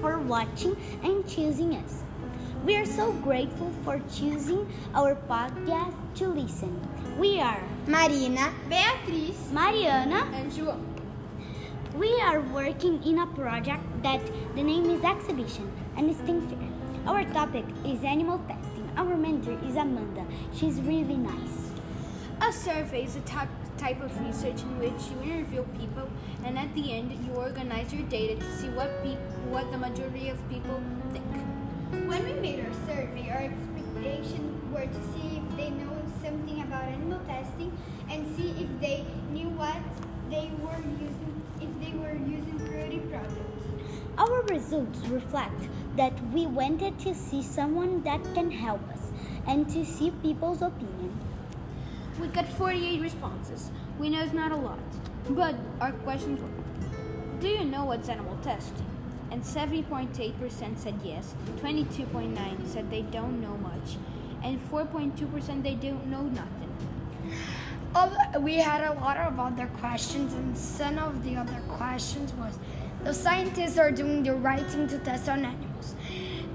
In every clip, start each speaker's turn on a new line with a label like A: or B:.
A: for watching and choosing us. We are so grateful for choosing our podcast to listen. We are
B: Marina,
C: Beatriz,
A: Mariana.
C: and João.
A: We are working in a project that the name is Exhibition and STEM Fair. Our topic is animal testing. Our mentor is Amanda. She's really nice.
C: A survey is a type, type of research in which you interview people and at the end you organize your data to see what peop- what the majority of people think.
D: When we made our survey, our expectations were to see if they know something about animal testing and see if they knew what they were using, if they were using cruelty products.
A: Our results reflect that we wanted to see someone that can help us and to see people's opinion.
C: We got 48 responses. We know it's not a lot, but our questions were Do you know what's animal testing? And 70.8% said yes, 22.9% said they don't know much, and 4.2% they don't know nothing.
B: We had a lot of other questions, and some of the other questions was the scientists are doing the right thing to test on animals.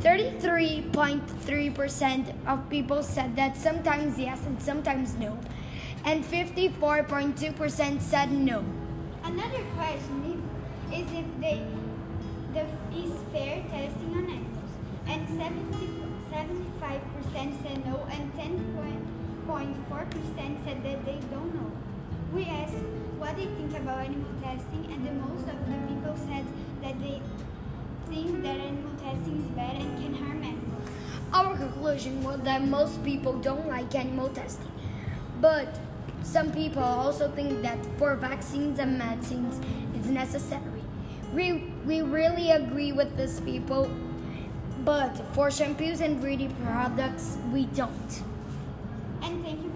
B: 33.3% of people said that sometimes yes and sometimes no, and 54.2% said no.
D: Another question is, if they the is fair testing on animals, and 70, 75% said no, and 10.4% said that they don't know. We asked what they think about animal testing, and the most
B: Our conclusion was that most people don't like animal testing, but some people also think that for vaccines and medicines it's necessary. We, we really agree with these people, but for shampoos and beauty products, we don't.
D: And thank you!